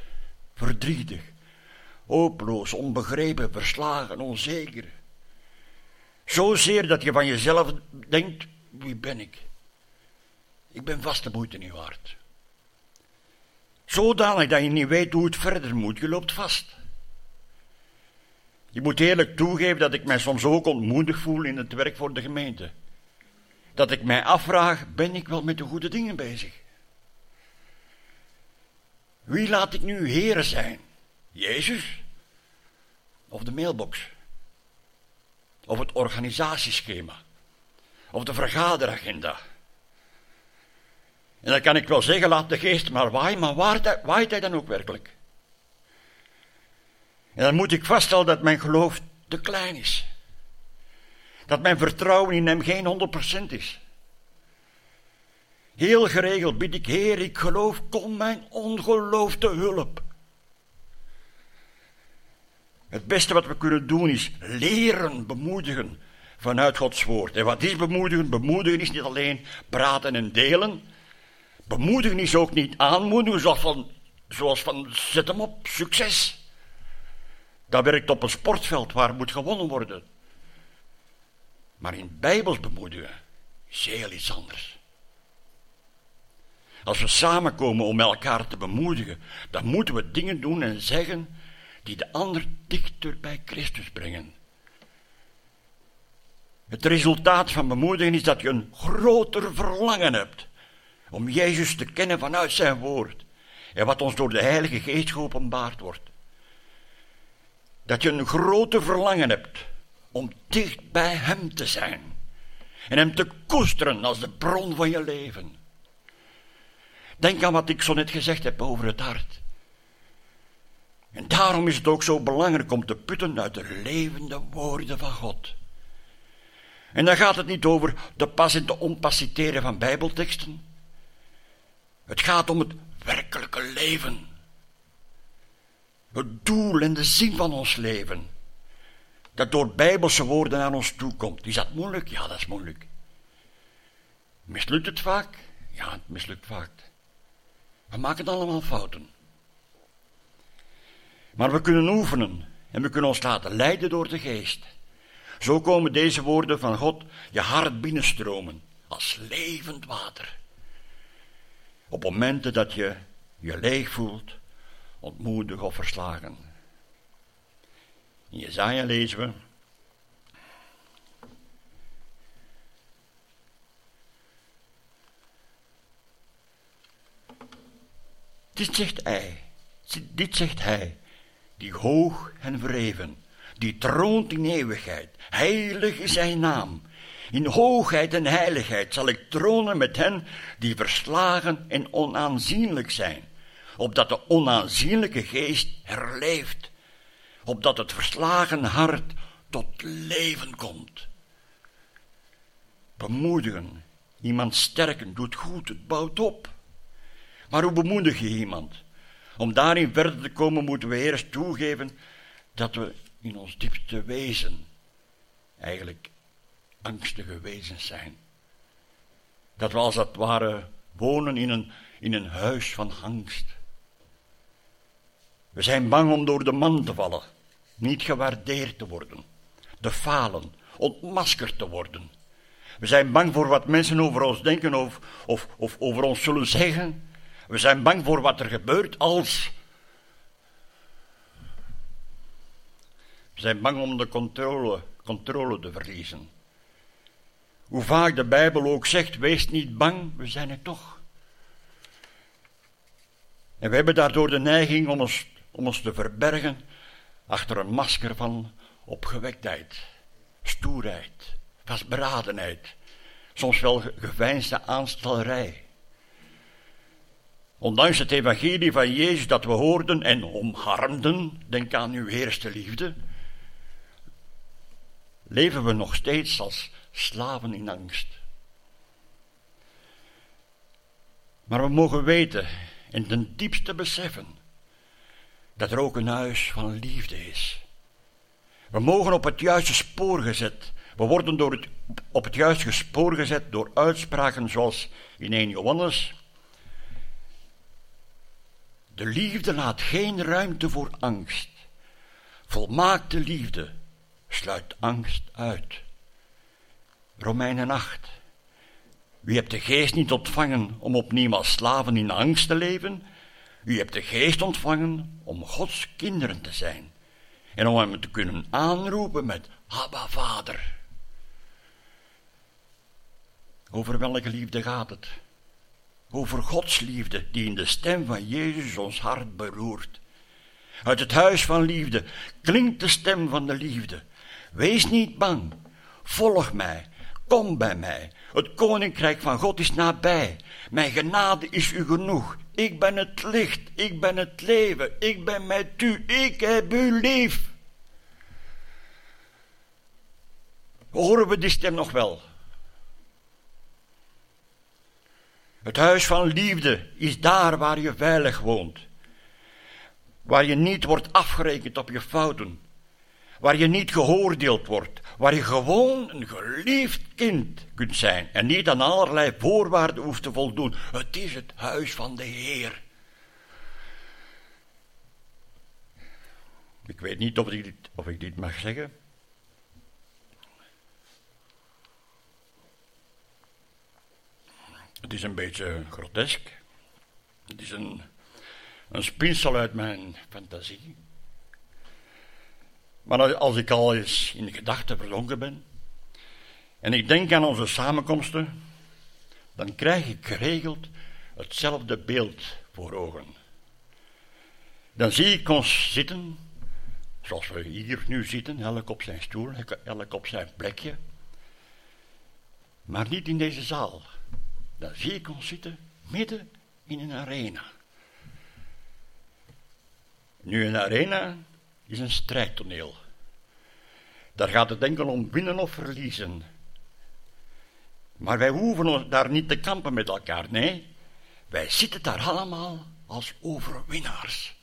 verdrietig, hopeloos, onbegrepen, verslagen, onzeker. Zozeer dat je van jezelf denkt, wie ben ik? Ik ben vast de moeite niet waard. Zodanig dat je niet weet hoe het verder moet. Je loopt vast. Je moet eerlijk toegeven dat ik mij soms ook ontmoedigd voel in het werk voor de gemeente. Dat ik mij afvraag, ben ik wel met de goede dingen bezig? Wie laat ik nu Heer zijn? Jezus? Of de mailbox? Of het organisatieschema? Of de vergaderagenda? En dan kan ik wel zeggen, laat de geest maar waaien, maar waait, waait hij dan ook werkelijk? En dan moet ik vaststellen dat mijn geloof te klein is. Dat mijn vertrouwen in hem geen 100% is. Heel geregeld bid ik, Heer, ik geloof, kom mijn ongeloof te hulp. Het beste wat we kunnen doen is leren bemoedigen vanuit Gods woord. En wat is bemoedigen? Bemoedigen is niet alleen praten en delen, Bemoedigen is ook niet aanmoedigen, zoals van, zoals van zet hem op, succes. Dat werkt op een sportveld waar moet gewonnen worden. Maar in Bijbels bemoedigen is heel iets anders. Als we samenkomen om elkaar te bemoedigen, dan moeten we dingen doen en zeggen die de ander dichter bij Christus brengen. Het resultaat van bemoedigen is dat je een groter verlangen hebt om Jezus te kennen vanuit zijn woord en wat ons door de Heilige Geest geopenbaard wordt. Dat je een grote verlangen hebt om dicht bij Hem te zijn en Hem te koesteren als de bron van je leven. Denk aan wat ik zo net gezegd heb over het hart. En daarom is het ook zo belangrijk om te putten uit de levende woorden van God. En dan gaat het niet over de pas en de onpas citeren van bijbelteksten. Het gaat om het werkelijke leven. Het doel en de zin van ons leven. Dat door bijbelse woorden naar ons toe komt. Is dat moeilijk? Ja, dat is moeilijk. Mislukt het vaak? Ja, het mislukt vaak. We maken allemaal fouten. Maar we kunnen oefenen en we kunnen ons laten leiden door de geest. Zo komen deze woorden van God je hart binnenstromen als levend water. Op momenten dat je je leeg voelt, ontmoedig of verslagen. In Jezaja lezen we. Dit zegt hij, dit zegt hij, die hoog en verheven, die troont in eeuwigheid. Heilig is zijn naam. In hoogheid en heiligheid zal ik tronen met hen die verslagen en onaanzienlijk zijn, opdat de onaanzienlijke geest herleeft, opdat het verslagen hart tot leven komt. Bemoedigen, iemand sterken, doet goed, het bouwt op. Maar hoe bemoedig je iemand? Om daarin verder te komen moeten we eerst toegeven dat we in ons diepste wezen eigenlijk angstige wezens zijn. Dat we als het ware wonen in een, in een huis van angst. We zijn bang om door de man te vallen, niet gewaardeerd te worden, te falen, ontmaskerd te worden. We zijn bang voor wat mensen over ons denken of, of, of over ons zullen zeggen. We zijn bang voor wat er gebeurt als. We zijn bang om de controle, controle te verliezen. Hoe vaak de Bijbel ook zegt: wees niet bang, we zijn het toch. En we hebben daardoor de neiging om ons, om ons te verbergen achter een masker van opgewektheid, stoerheid, vastberadenheid, soms wel geveinsde aanstallerij. Ondanks het evangelie van Jezus dat we hoorden en omarmden, denk aan uw eerste liefde, leven we nog steeds als slaven in angst. Maar we mogen weten en ten diepste beseffen dat er ook een huis van liefde is. We mogen op het juiste spoor gezet. We worden door het, op het juiste spoor gezet door uitspraken zoals in 1 Johannes de liefde laat geen ruimte voor angst. Volmaakte liefde sluit angst uit. Romeinen 8. U hebt de geest niet ontvangen om opnieuw als slaven in angst te leven. U hebt de geest ontvangen om Gods kinderen te zijn. En om hem te kunnen aanroepen met Abba Vader. Over welke liefde gaat het? over Gods liefde die in de stem van Jezus ons hart beroert. Uit het huis van liefde klinkt de stem van de liefde. Wees niet bang, volg mij, kom bij mij. Het koninkrijk van God is nabij. Mijn genade is u genoeg. Ik ben het licht, ik ben het leven, ik ben met u, ik heb u lief. Horen we die stem nog wel? Het huis van liefde is daar waar je veilig woont. Waar je niet wordt afgerekend op je fouten. Waar je niet geoordeeld wordt. Waar je gewoon een geliefd kind kunt zijn. En niet aan allerlei voorwaarden hoeft te voldoen. Het is het huis van de Heer. Ik weet niet of ik dit, of ik dit mag zeggen. Het is een beetje grotesk. Het is een, een spinsel uit mijn fantasie. Maar als ik al eens in de gedachten verzonken ben en ik denk aan onze samenkomsten, dan krijg ik geregeld hetzelfde beeld voor ogen. Dan zie ik ons zitten, zoals we hier nu zitten, elk op zijn stoel, elk op zijn plekje, maar niet in deze zaal dan zie ik ons zitten midden in een arena. Nu, een arena is een strijdtoneel. Daar gaat het enkel om winnen of verliezen. Maar wij hoeven daar niet te kampen met elkaar, nee. Wij zitten daar allemaal als overwinnaars.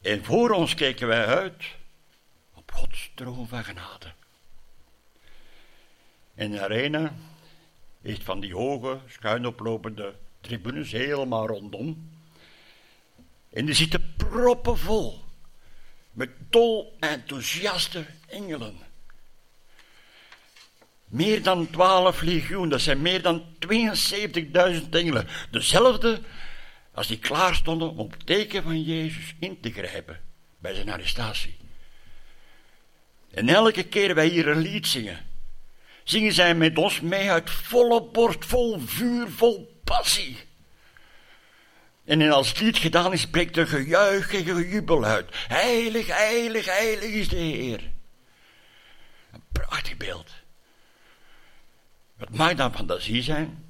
En voor ons kijken wij uit op Gods troon van genade. En de arena heeft van die hoge, schuin oplopende tribunes helemaal rondom. En die zitten proppenvol met dol enthousiaste engelen. Meer dan twaalf legioen, dat zijn meer dan 72.000 engelen. Dezelfde als die klaar stonden om het teken van Jezus in te grijpen bij zijn arrestatie. En elke keer wij hier een lied zingen, zingen zij met ons mee uit volle borst, vol vuur, vol passie. En als het gedaan is, breekt er gejuich en gejubel uit. Heilig, heilig, heilig is de Heer. Een prachtig beeld. Het mag dan fantasie zijn,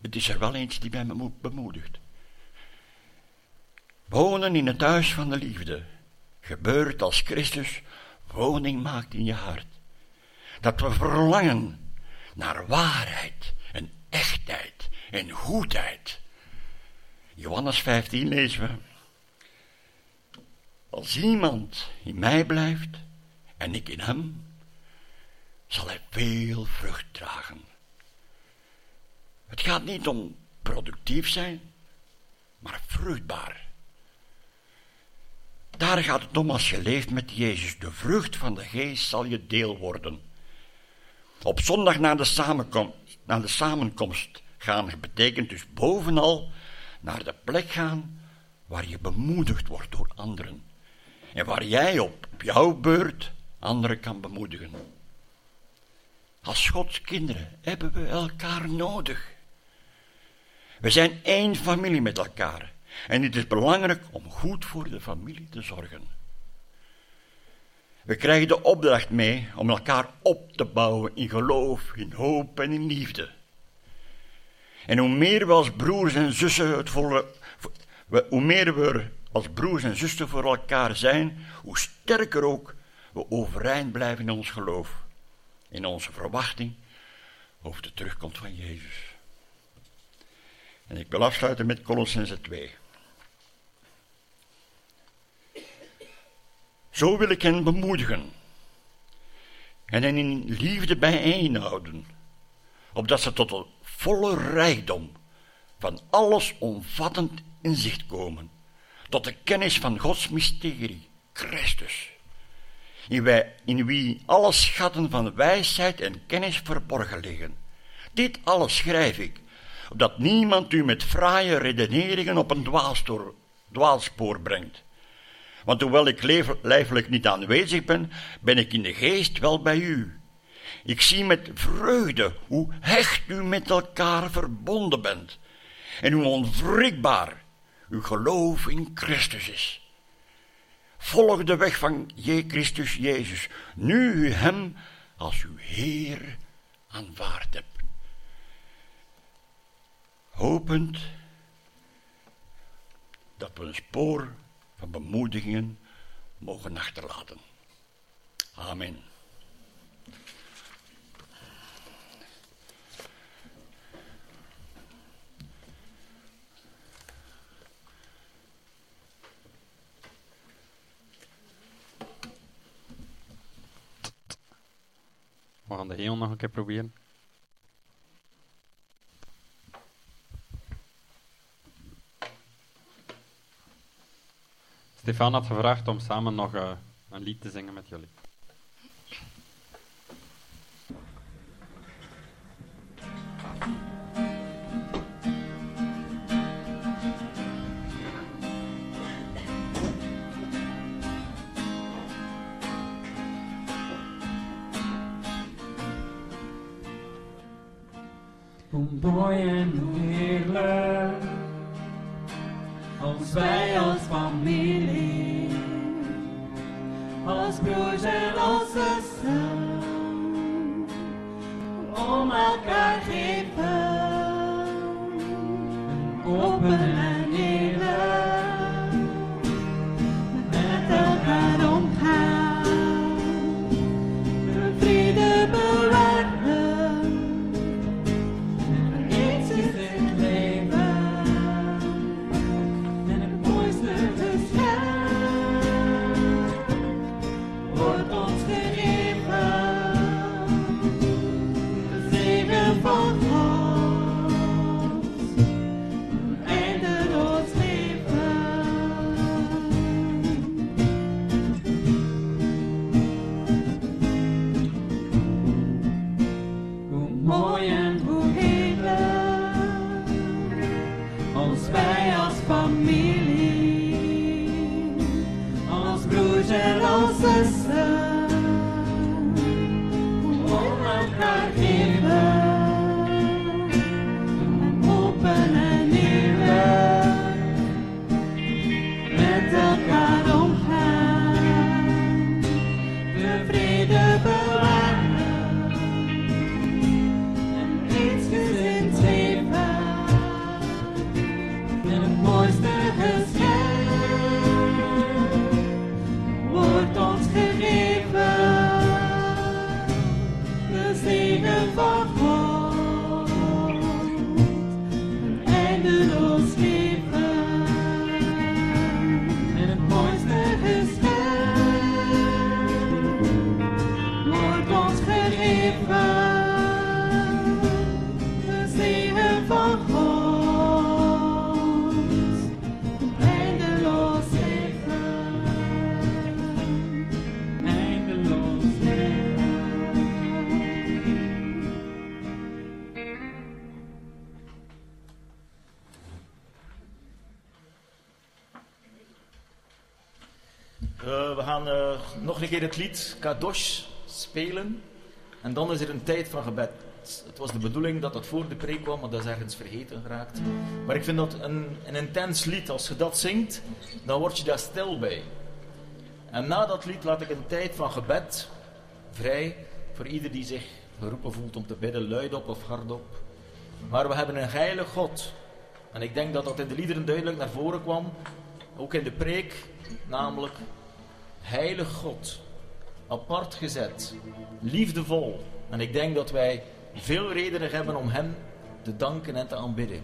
het is er wel eens die mij bemoedigt. Wonen in het huis van de liefde gebeurt als Christus woning maakt in je hart. Dat we verlangen naar waarheid en echtheid en goedheid. Johannes 15 lezen we. Als iemand in mij blijft en ik in hem, zal hij veel vrucht dragen. Het gaat niet om productief zijn, maar vruchtbaar. Daar gaat het om als je leeft met Jezus. De vrucht van de geest zal je deel worden. Op zondag na de naar de samenkomst gaan betekent dus bovenal naar de plek gaan waar je bemoedigd wordt door anderen. En waar jij op jouw beurt anderen kan bemoedigen. Als Gods kinderen hebben we elkaar nodig. We zijn één familie met elkaar. En het is belangrijk om goed voor de familie te zorgen. We krijgen de opdracht mee om elkaar op te bouwen in geloof, in hoop en in liefde. En hoe meer we als broers en zussen het volle, hoe meer we als broers en zussen voor elkaar zijn, hoe sterker ook we overeind blijven in ons geloof, in onze verwachting over de terugkomst van Jezus. En ik wil afsluiten met Colossense 2. Zo wil ik hen bemoedigen en hen in liefde bijeenhouden, opdat ze tot volle rijkdom van alles omvattend inzicht komen, tot de kennis van Gods mysterie, Christus, in, in wie alle schatten van wijsheid en kennis verborgen liggen. Dit alles schrijf ik, opdat niemand u met fraaie redeneringen op een dwaalspoor brengt want hoewel ik lijfelijk niet aanwezig ben, ben ik in de geest wel bij u. Ik zie met vreugde hoe hecht u met elkaar verbonden bent en hoe onwrikbaar uw geloof in Christus is. Volg de weg van je Christus Jezus, nu u hem als uw Heer aanvaard hebt. Hopend dat we een spoor van bemoedigingen mogen achterlaten. Amen. Gaan de heel nog een keer proberen. Stefan had gevraagd om samen nog uh, een lied te zingen met jullie. Keer het lied Kadosh spelen. En dan is er een tijd van gebed. Het was de bedoeling dat dat voor de preek kwam, maar dat is ergens vergeten geraakt. Maar ik vind dat een, een intens lied. Als je dat zingt, dan word je daar stil bij. En na dat lied laat ik een tijd van gebed vrij voor ieder die zich geroepen voelt om te bidden, luidop of hardop. Maar we hebben een heilig God. En ik denk dat dat in de liederen duidelijk naar voren kwam. Ook in de preek, namelijk heilig God. Apart gezet, liefdevol. En ik denk dat wij veel redenen hebben om Hem te danken en te aanbidden.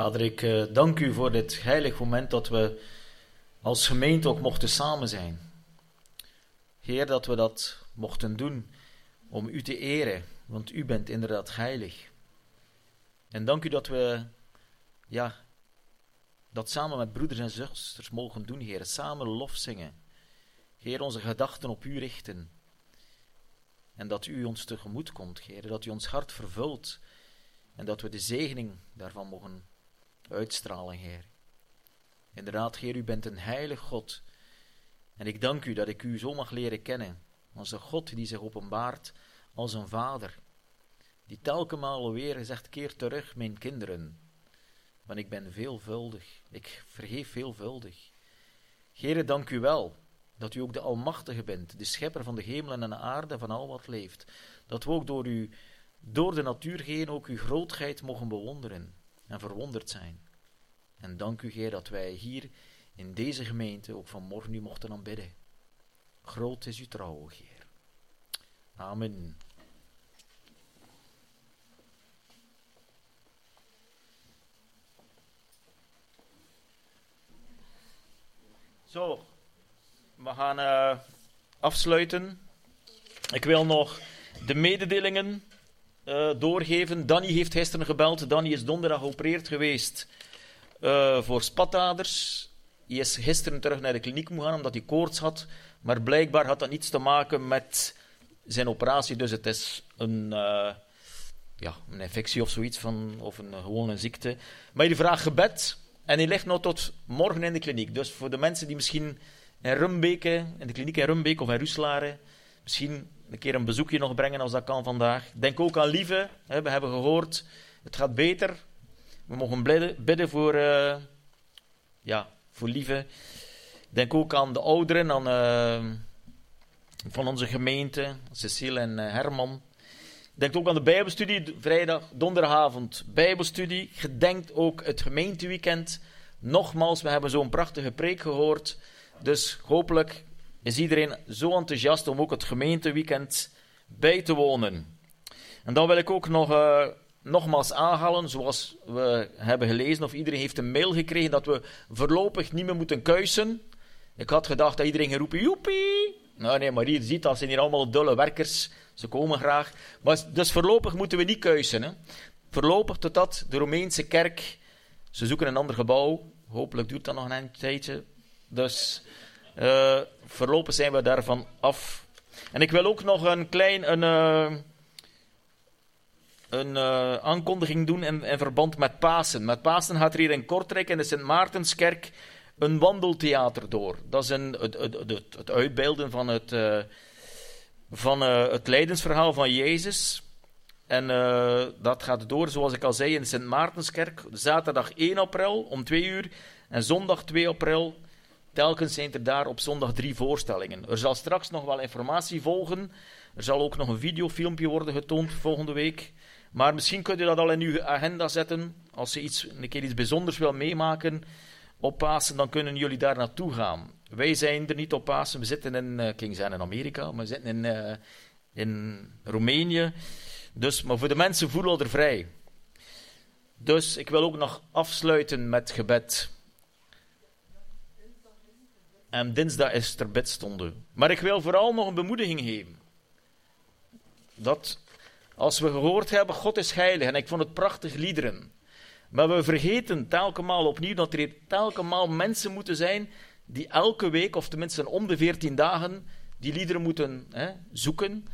Vader, ik uh, dank u voor dit heilig moment dat we als gemeente ook mochten samen zijn. Heer, dat we dat mochten doen om u te eren, want u bent inderdaad heilig. En dank u dat we, ja, dat samen met broeders en zusters mogen doen, Heer. Samen lof zingen. Heer, onze gedachten op u richten. En dat u ons tegemoet komt, Heer. Dat u ons hart vervult. En dat we de zegening daarvan mogen uitstralen, Heer. Inderdaad, Heer, u bent een heilig God. En ik dank u dat ik u zo mag leren kennen. Als een God die zich openbaart als een vader. Die telkenmaal weer zegt, keer terug, mijn kinderen. Want ik ben veelvuldig. Ik vergeef veelvuldig. Heere, dank u wel dat u ook de Almachtige bent, de schepper van de hemel en de aarde, van al wat leeft. Dat we ook door u, door de natuur heen, ook uw grootheid mogen bewonderen en verwonderd zijn. En dank u, Heer, dat wij hier in deze gemeente ook vanmorgen u mochten aanbidden. Groot is uw trouw, Heer. Amen. Zo, we gaan uh, afsluiten. Ik wil nog de mededelingen uh, doorgeven. Danny heeft gisteren gebeld. Danny is donderdag geopereerd geweest uh, voor spataders. Hij is gisteren terug naar de kliniek moeten gaan omdat hij koorts had. Maar blijkbaar had dat niets te maken met zijn operatie. Dus het is een, ja, een infectie of zoiets, van, of een, gewoon een ziekte. Maar je vraagt gebed. En hij ligt nog tot morgen in de kliniek. Dus voor de mensen die misschien in Rumbeke, in de kliniek in Rumbeke of in Ruslaren, misschien een keer een bezoekje nog brengen als dat kan vandaag. Denk ook aan Lieve. Hè, we hebben gehoord, het gaat beter. We mogen bidden voor, uh, ja, voor Lieve. Denk ook aan de ouderen aan, uh, van onze gemeente, Cecile en uh, Herman. Denk ook aan de Bijbelstudie, vrijdag, donderdagavond Bijbelstudie. Gedenkt ook het gemeenteweekend. Nogmaals, we hebben zo'n prachtige preek gehoord. Dus hopelijk is iedereen zo enthousiast om ook het gemeenteweekend bij te wonen. En dan wil ik ook nog, uh, nogmaals aanhalen, zoals we hebben gelezen, of iedereen heeft een mail gekregen dat we voorlopig niet meer moeten kuisen. Ik had gedacht dat iedereen ging roepen, joepie. Nou nee, maar hier ziet, dat zijn hier allemaal dulle werkers. Ze komen graag. Maar dus voorlopig moeten we niet kuisen. Hè. Voorlopig totdat de Romeinse kerk, ze zoeken een ander gebouw. Hopelijk duurt dat nog een tijdje. Dus uh, voorlopig zijn we daarvan af. En ik wil ook nog een klein een, uh, een uh, aankondiging doen in, in, verband met Pasen. Met Pasen gaat er hier in Kortrijk in de Sint Maartenskerk een wandeltheater door. Dat is een, het, het, het, het uitbeelden van het, van, het lijdensverhaal van Jezus. En dat gaat door, zoals ik al zei, in de Sint Maartenskerk. Zaterdag 1 april om 2 uur en zondag 2 april Telkens zijn er daar op zondag drie voorstellingen. Er zal straks nog wel informatie volgen. Er zal ook nog een videofilmpje worden getoond volgende week. Maar misschien kunt u dat al in uw agenda zetten. Als je iets, een keer iets bijzonders wil meemaken op Pasen, dan kunnen jullie daar naartoe gaan. Wij zijn er niet op Pasen. We zitten in, uh, in Amerika, maar we zitten in, uh, in Roemenië. Dus, maar voor de mensen voelen er vrij. Dus ik wil ook nog afsluiten met gebed. En dinsdag is er bedstonde. Maar ik wil vooral nog een bemoediging geven. Dat als we gehoord hebben, God is heilig. En ik vond het prachtig liederen. Maar we vergeten telkens opnieuw dat er telkens mensen moeten zijn die elke week, of tenminste om de veertien dagen, die liederen moeten hè, zoeken,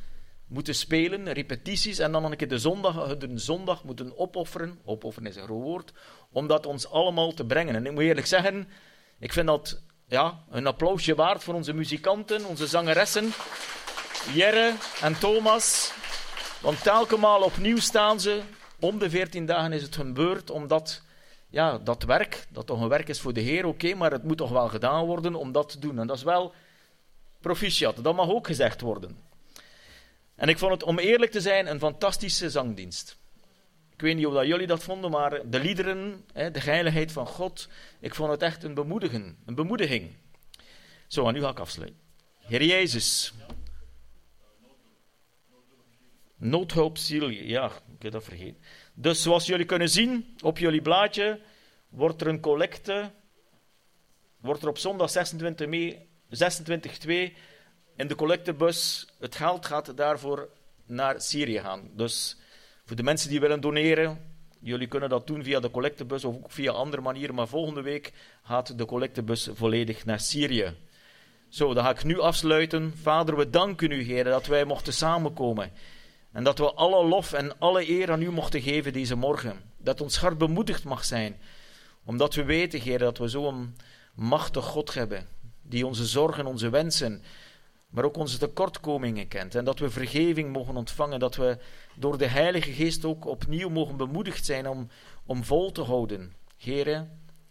moeten spelen, repetities, en dan een keer de zondag, de zondag moeten opofferen. Opofferen is een groot woord. Om dat ons allemaal te brengen. En ik moet eerlijk zeggen, ik vind dat ja, een applausje waard voor onze muzikanten, onze zangeressen, Jerre en Thomas. Want telkens opnieuw staan ze, om de veertien dagen is het hun beurt, omdat ja, dat werk, dat toch een werk is voor de Heer, oké, maar het moet toch wel gedaan worden om dat te doen. En dat is wel proficiat, dat mag ook gezegd worden. En ik vond het, om eerlijk te zijn, een fantastische zangdienst. Ik weet niet hoe dat jullie dat vonden, maar de liederen, de heiligheid van God, ik vond het echt een, bemoedigen, een bemoediging. Zo, en nu ga ik afsluiten. Heer Jezus. Noodhulpziel, ja, ik heb dat vergeten. Dus zoals jullie kunnen zien op jullie blaadje, wordt er een collecte, wordt er op zondag 26 mei, 26-2 in de collectebus, het geld gaat daarvoor naar Syrië gaan. Dus voor de mensen die willen doneren, jullie kunnen dat doen via de collectebus of ook via andere manieren, maar volgende week gaat de collectebus volledig naar Syrië. Zo, dan ga ik nu afsluiten. Vader, we danken u, Heer, dat wij mochten samenkomen. En dat we alle lof en alle eer aan u mochten geven deze morgen. Dat ons hart bemoedigd mag zijn. Omdat we weten, Heer, dat we zo'n machtig God hebben. Die onze zorgen, onze wensen, maar ook onze tekortkomingen kent. En dat we vergeving mogen ontvangen. Dat we door de Heilige Geest ook opnieuw mogen bemoedigd zijn om, om vol te houden. Heer,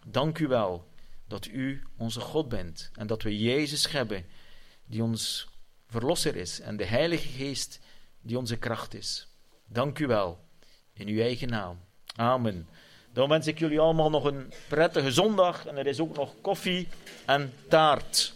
dank u wel dat u onze God bent. En dat we Jezus hebben, die ons verlosser is. En de Heilige Geest, die onze kracht is. Dank u wel. In uw eigen naam. Amen. Dan wens ik jullie allemaal nog een prettige zondag. En er is ook nog koffie en taart.